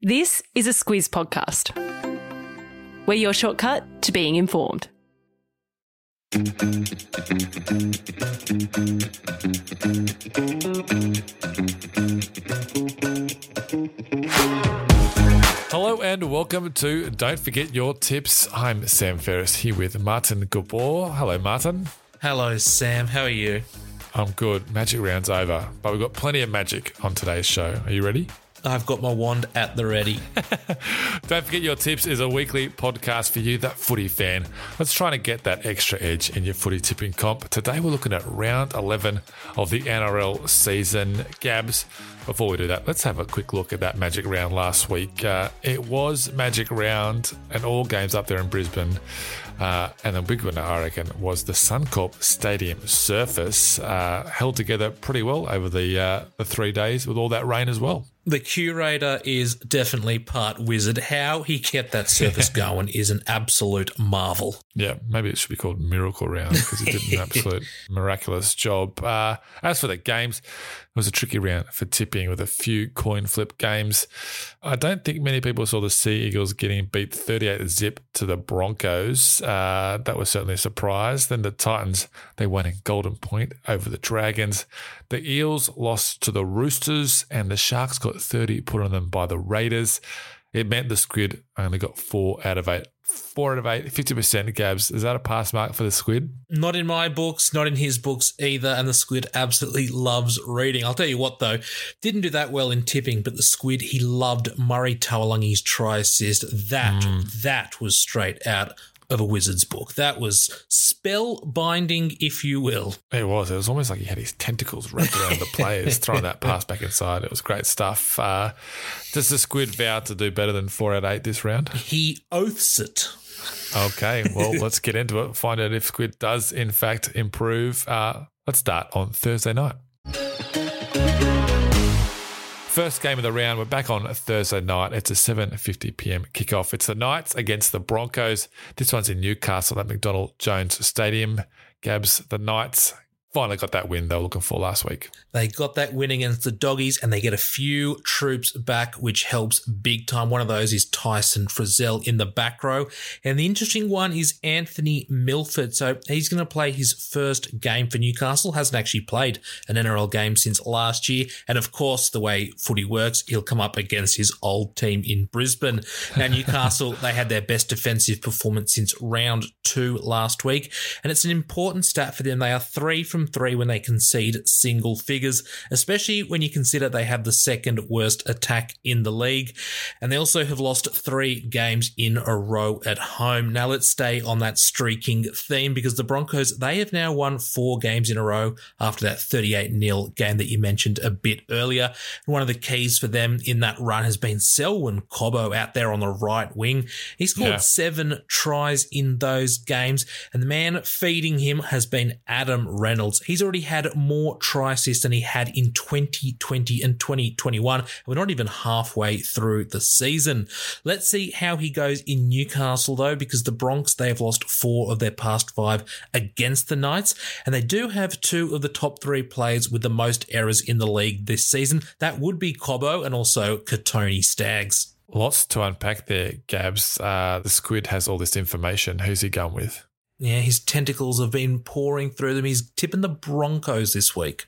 This is a Squiz podcast. We're your shortcut to being informed. Hello and welcome to Don't Forget Your Tips. I'm Sam Ferris here with Martin Gabor. Hello, Martin. Hello, Sam. How are you? I'm good. Magic round's over, but we've got plenty of magic on today's show. Are you ready? I've got my wand at the ready. Don't forget your tips is a weekly podcast for you, that footy fan. Let's try to get that extra edge in your footy tipping comp. Today we're looking at round 11 of the NRL season. Gabs, before we do that, let's have a quick look at that magic round last week. Uh, it was magic round and all games up there in Brisbane. Uh, and the big winner, I reckon, was the Suncorp Stadium surface, uh, held together pretty well over the uh, the three days with all that rain as well. The curator is definitely part wizard. How he kept that surface going is an absolute marvel. Yeah, maybe it should be called Miracle Round because he did an absolute miraculous job. Uh, as for the games, it was a tricky round for tipping with a few coin flip games. I don't think many people saw the Sea Eagles getting beat 38 zip to the Broncos. Uh, that was certainly a surprise. Then the Titans, they won in Golden Point over the Dragons. The Eels lost to the Roosters, and the Sharks got 30 put on them by the Raiders. It meant the Squid only got four out of eight. Four out of eight, 50% Gabs. Is that a pass mark for the Squid? Not in my books, not in his books either. And the Squid absolutely loves reading. I'll tell you what, though, didn't do that well in tipping, but the Squid, he loved Murray Taulagi's try assist. That, hmm. that was straight out of a wizard's book. That was spell binding, if you will. It was. It was almost like he had his tentacles wrapped around the players, throwing that pass back inside. It was great stuff. Uh, does the Squid vow to do better than four out of eight this round? He oaths it. Okay, well, let's get into it. Find out if Squid does, in fact, improve. Uh, let's start on Thursday night. First game of the round. We're back on Thursday night. It's a 7:50 p.m. kickoff. It's the Knights against the Broncos. This one's in Newcastle at McDonald Jones Stadium. Gabs, the Knights finally got that win they were looking for last week. They got that win against the Doggies and they get a few troops back, which helps big time. One of those is Tyson Frizell in the back row. And the interesting one is Anthony Milford. So he's going to play his first game for Newcastle. Hasn't actually played an NRL game since last year. And of course, the way footy works, he'll come up against his old team in Brisbane. Now, Newcastle, they had their best defensive performance since round two last week. And it's an important stat for them. They are three from three when they concede single figures, especially when you consider they have the second worst attack in the league. And they also have lost three games in a row at home. Now let's stay on that streaking theme because the Broncos, they have now won four games in a row after that 38 0 game that you mentioned a bit earlier. And one of the keys for them in that run has been Selwyn Cobbo out there on the right wing. He scored Yeah. seven tries in those games, and the man feeding him has been Adam Reynolds. He's already had more try assists than he had in 2020 and 2021. and We're not even halfway through the season. Let's see how he goes in Newcastle, though, because the Bronx, they have lost four of their past five against the Knights, and they do have two of the top three players with the most errors in the league this season. That would be Cobbo and also Kotoni Staggs. Lots to unpack there, Gabs. Uh, the Squid has all this information. Who's he going with? Yeah, his tentacles have been pouring through them. He's tipping the Broncos this week.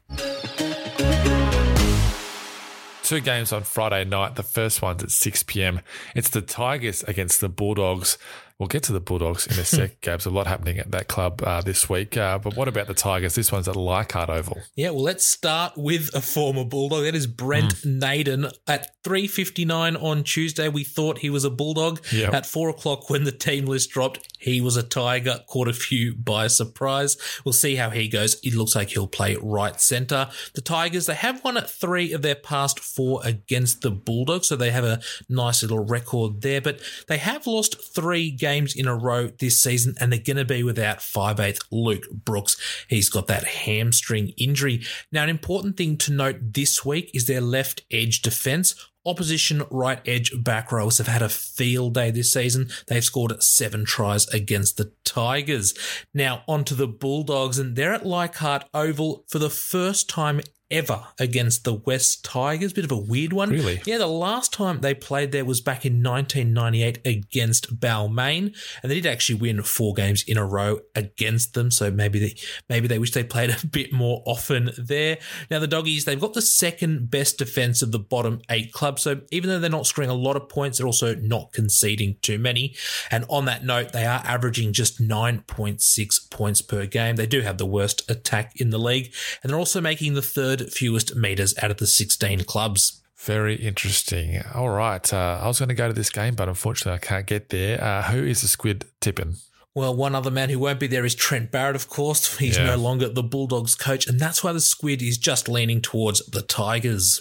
Two games on Friday night. The first one's at 6 p.m. It's the Tigers against the Bulldogs. We'll get to the Bulldogs in a sec, Gabs. A lot happening at that club uh, this week. Uh, but what about the Tigers? This one's at Leichhardt Oval. Yeah, well, let's start with a former Bulldog. That is Brent Naden. At 3.59 on Tuesday, we thought he was a Bulldog. Yep. At 4 o'clock when the team list dropped, he was a Tiger. Caught a few by surprise. We'll see how he goes. It looks like he'll play right centre. The Tigers, they have won at three of their past four against the Bulldogs, so they have a nice little record there. But they have lost three games in a row this season, and they're going to be without 5'8 Luke Brooks. He's got that hamstring injury. Now, an important thing to note this week is their left edge defense. Opposition right edge back rows have had a field day this season. They've scored seven tries against the Tigers. Now, onto the Bulldogs, and they're at Leichhardt Oval for the first time ever against the West Tigers. Bit of a weird one. Really? Yeah, the last time they played there was back in 1998 against Balmain, and they did actually win four games in a row against them. So maybe they maybe they wish they played a bit more often there. Now the doggies, they've got the second best defense of the bottom eight clubs. So even though they're not scoring a lot of points, they're also not conceding too many. And on that note, they are averaging just 9.6 points per game. They do have the worst attack in the league, and they're also making the third fewest meters out of the 16 clubs. Very interesting. All right. Uh, I was going to go to this game, but unfortunately, I can't get there. Uh, who is the squid tipping? Well, one other man who won't be there is Trent Barrett, of course. He's Yeah. no longer the Bulldogs coach, and that's why the squid is just leaning towards the Tigers.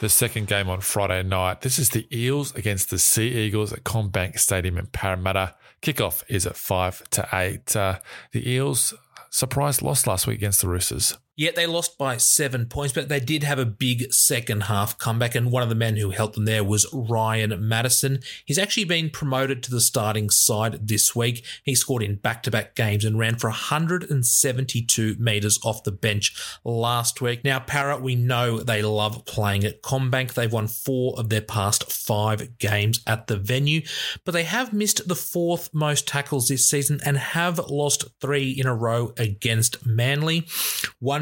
The second game on Friday night. This is the Eels against the Sea Eagles at CommBank Stadium in Parramatta. Kickoff is at 5 to 8. Uh, the Eels surprise loss last week against the Roosters. Yet they lost by seven points, but they did have a big second half comeback. And one of the men who helped them there was Ryan Matterson. He's actually been promoted to the starting side this week. He scored in back to back games and ran for 172 metres off the bench last week. Now, Parra, we know they love playing at CommBank. They've won four of their past five games at the venue, but they have missed the fourth most tackles this season and have lost three in a row against Manly.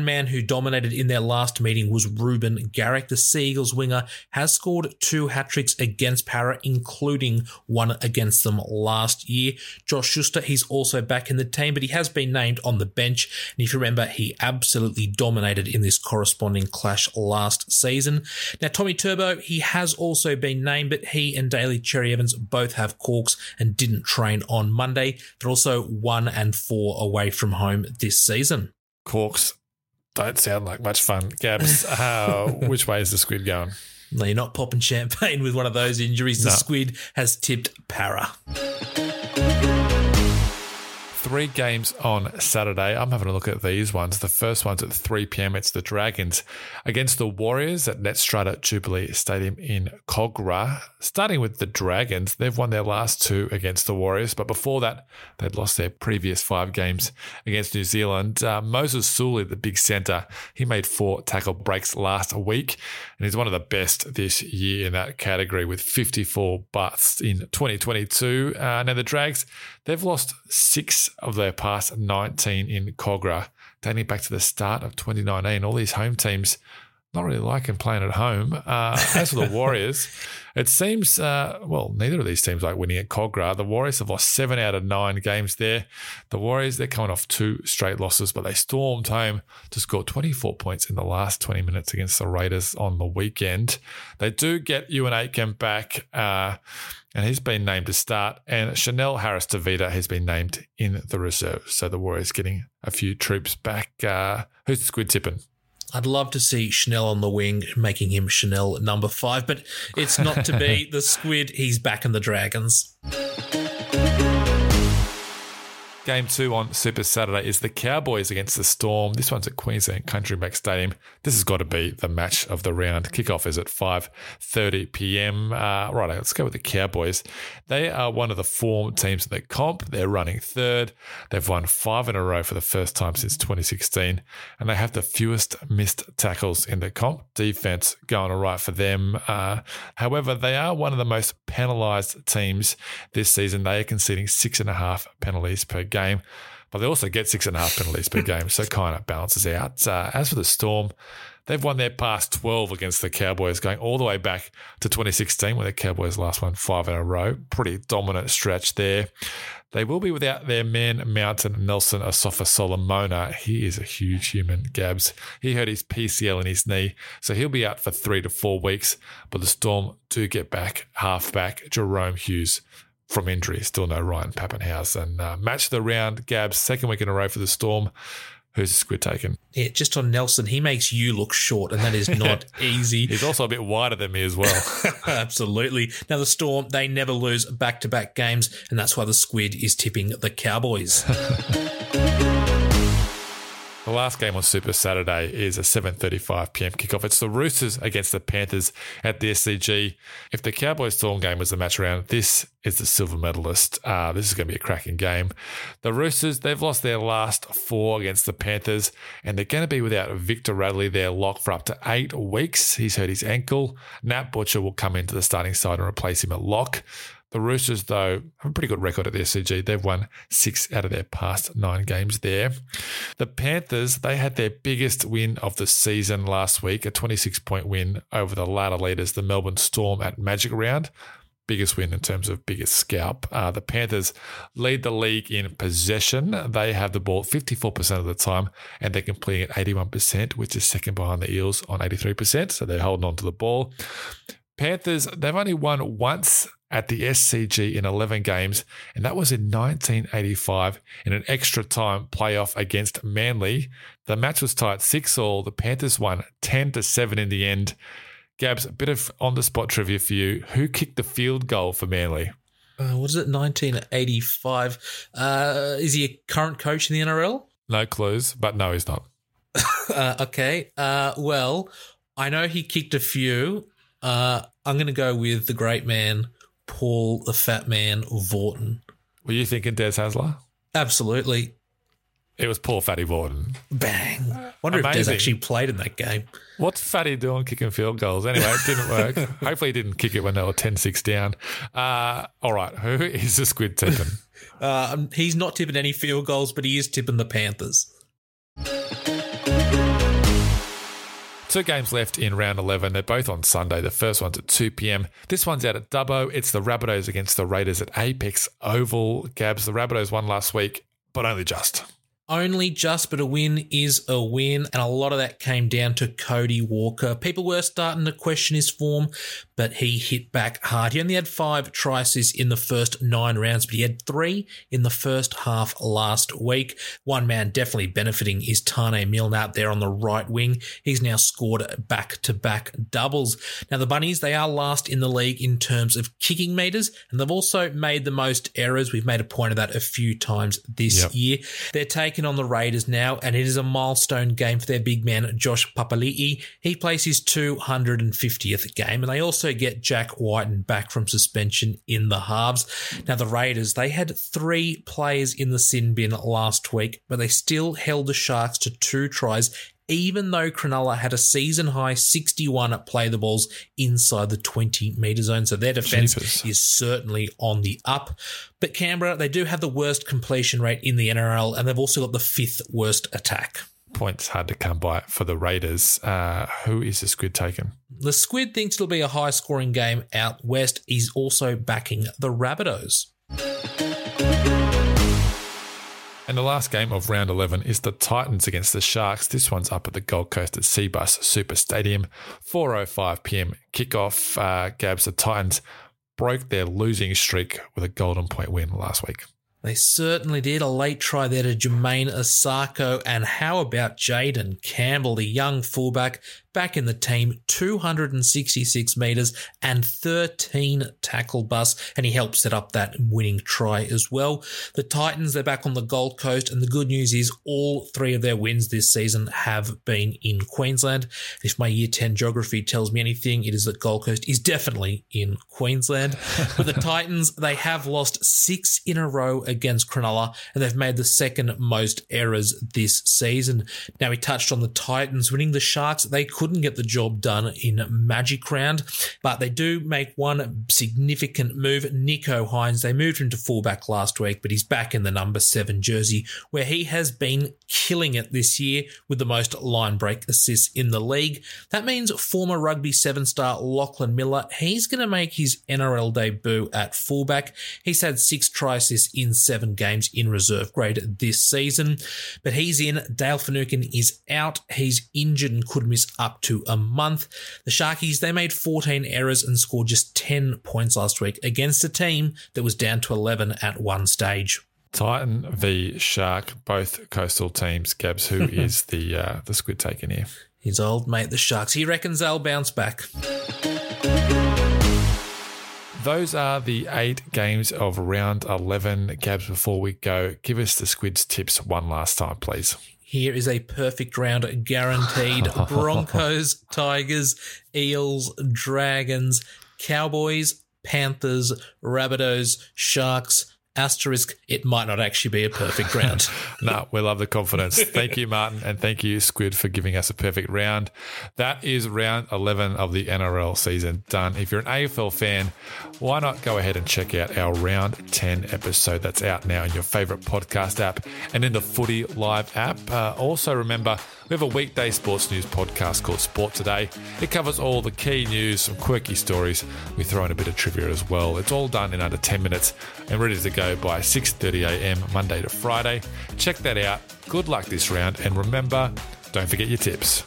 One man who dominated in their last meeting was Reuben Garrick. The Seagulls winger has scored two hat tricks against Parra, including one against them last year. Josh Schuster, he's also back in the team, but he has been named on the bench. And if you remember, he absolutely dominated in this corresponding clash last season. Now, Tommy Turbo, he has also been named, but he and Daly Cherry Evans both have corks and didn't train on Monday. They're also one and four away from home this season. Corks don't sound like much fun. Gabs, uh, which way is the squid going? No, you're not popping champagne with one of those injuries. The No. squid has tipped Parra. Three games on Saturday. I'm having a look at these ones. The first one's at 3 p.m. It's the Dragons against the Warriors at Netstrata Jubilee Stadium in Kogarah. Starting with the Dragons, they've won their last two against the Warriors, but before that, they'd lost their previous five games against New Zealand. Uh, Moses Suli, the big centre, he made four tackle breaks last week, and he's one of the best this year in that category with 54 busts in 2022. Uh, now, the Drags, they've lost six of their past 19 in Kogarah, dating back to the start of 2019. All these home teams not really liking playing at home. Uh, as for the Warriors, it seems, uh, well, neither of these teams like winning at Kogarah. The Warriors have lost seven out of nine games there. The Warriors, they're coming off two straight losses, but they stormed home to score 24 points in the last 20 minutes against the Raiders on the weekend. They do get Euan Aitken back. Uh, and he's been named to start. And Chanel Harris Tavita has been named in the reserve. So the Warriors getting a few troops back. Uh, who's the squid tipping? I'd love to see Chanel on the wing, making him Chanel number five, but it's not to be. the squid, he's back in the Dragons. Game two on Super Saturday is the Cowboys against the Storm. This one's at Queensland Country Bank Stadium. This has got to be the match of the round. Kickoff is at 5.30 p.m. Uh, right, let's go with the Cowboys. They are one of the form teams in the comp. They're running third. They've won five in a row for the first time since 2016, and they have the fewest missed tackles in the comp. Defense going all right for them. Uh, however, they are one of the most penalised teams this season. They are conceding six and a half penalties per game, but they also get six and a half penalties per game, so kind of balances out. Uh, as for the Storm, they've won their past 12 against the Cowboys, going all the way back to 2016 when the Cowboys last won five in a row. Pretty dominant stretch there. They will be without their man mountain Nelson Asofa Solomona. He is a huge human, Gabs. He hurt his PCL in his knee, so he'll be out for three to four weeks. But the Storm do get back halfback Jahrome Hughes from injury. Still no Ryan Papenhuyzen. Uh, match of the round, Gabs, second week in a row for the Storm. Who's the squid taken? Yeah, just on Nelson, he makes you look short, and that is not easy. He's also a bit wider than me as well. Absolutely. Now, the Storm, they never lose back to back games, and that's why the squid is tipping the Cowboys. The last game on Super Saturday is a 7:35 p.m. kickoff. It's the Roosters against the Panthers at the SCG. If the Cowboys Storm game was the match round, this is the silver medalist. Uh, this is going to be a cracking game. The Roosters they've lost their last four against the Panthers, and they're going to be without Victor Radley, their lock for up to eight weeks. He's hurt his ankle. Nat Butcher will come into the starting side and replace him at lock. The Roosters, though, have a pretty good record at the SCG. They've won six out of their past nine games there. The Panthers, they had their biggest win of the season last week, a 26 point win over the ladder leaders, the Melbourne Storm at Magic Round. Biggest win in terms of biggest scalp. Uh, the Panthers lead the league in possession. They have the ball 54% of the time and they're completing at 81%, which is second behind the Eels on 83%. So they're holding on to the ball. Panthers, they've only won once at the SCG in 11 games, and that was in 1985 in an extra time playoff against Manly. The match was tight 6 all. The Panthers won 10 to 7 in the end. Gabs, a bit of on the spot trivia for you. Who kicked the field goal for Manly? Uh, what is it, 1985? Uh, is he a current coach in the NRL? No clues, but no, he's not. uh, okay. Uh, well, I know he kicked a few. Uh, I'm going to go with the great man, Paul the Fat Man Vautin. Were you thinking Des Hasler? Absolutely. It was Paul Fatty Vautin. Bang. Wonder if Des Amazing. actually played in that game. What's Fatty doing kicking field goals? Anyway, it didn't work. Hopefully, he didn't kick it when they were 10 6 down. Uh, all right, who is the squid tipping? Uh, he's not tipping any field goals, but he is tipping the Panthers. Two games left in round 11. They're both on Sunday. The first one's at 2 p.m. This one's out at Dubbo. It's the Rabbitohs against the Raiders at Apex Oval. Gabs, the Rabbitohs won last week, but only just. Only just, but a win is a win, and a lot of that came down to Cody Walker. People were starting to question his form, but he hit back hard. He only had five assists in the first nine rounds, but he had three in the first half last week. One man definitely benefiting is Taane Milne out there on the right wing. He's now scored back to back doubles. Now, the Bunnies, they are last in the league in terms of kicking meters, and they've also made the most errors. We've made a point of that a few times this Yep. year. They're taking on the Raiders now, and it is a milestone game for their big man, Josh Papali'i. He plays his 250th game, and they also get Jack Wighton back from suspension in the halves. Now, the Raiders, they had three players in the sin bin last week, but they still held the Sharks to two tries. Even though Cronulla had a season high 61 play the balls inside the 20 metre zone. So their defence is certainly on the up. But Canberra, they do have the worst completion rate in the NRL, and they've also got the fifth worst attack. Points hard to come by for the Raiders. Uh, who is the squid taken? The Squid thinks it'll be a high scoring game out west. He's also backing the Rabbitohs. And the last game of round 11 is the Titans against the Sharks. This one's up at the Gold Coast at Cbus Super Stadium. 4.05 p.m. kickoff. Uh, Gabs, the Titans broke their losing streak with a golden point win last week. They certainly did. A late try there to Jamayne Isaako. And how about Jayden Campbell, the young fullback, back in the team, 266 metres and 13 tackle busts. And he helped set up that winning try as well. The Titans, they're back on the Gold Coast. And the good news is all three of their wins this season have been in Queensland. If my year 10 geography tells me anything, it is that Gold Coast is definitely in Queensland. But the Titans, they have lost six in a row against Cronulla, and they've made the second most errors this season. Now, we touched on the Titans winning the Sharks. They couldn't get the job done in Magic Round, but they do make one significant move. Nicho Hynes, they moved him to fullback last week, but he's back in the number seven jersey, where he has been killing it this year with the most line break assists in the league. That means former rugby seven star Lachlan Miller, he's going to make his NRL debut at fullback. He's had six tries this in seven games in reserve grade this season, but he's in. Dale Finucane is out. He's injured and could miss up to a month. The Sharkies, they made 14 errors and scored just 10 points last week against a team that was down to 11 at one stage. Titan v Shark, both coastal teams. Gabs, who is the uh, the squid taken here? His old mate, the Sharks. He reckons they'll bounce back. Those are the eight games of round 11. Gabs, before we go, give us the squids tips one last time, please. Here is a perfect round guaranteed. Broncos, Tigers, Eels, Dragons, Cowboys, Panthers, Rabbitohs, Sharks, asterisk, it might not actually be a perfect round. no, we love the confidence. Thank you, Martin, and thank you, Squid, for giving us a perfect round. That is round 11 of the NRL season done. If you're an AFL fan, why not go ahead and check out our round 10 episode that's out now in your favorite podcast app and in the Footy Live app. Uh, also, remember, we have a weekday sports news podcast called Sport Today. It covers all the key news, some quirky stories. We throw in a bit of trivia as well. It's all done in under 10 minutes and ready to go by 6:30 a.m. Monday to Friday. Check that out. Good luck this round and remember, don't forget your tips.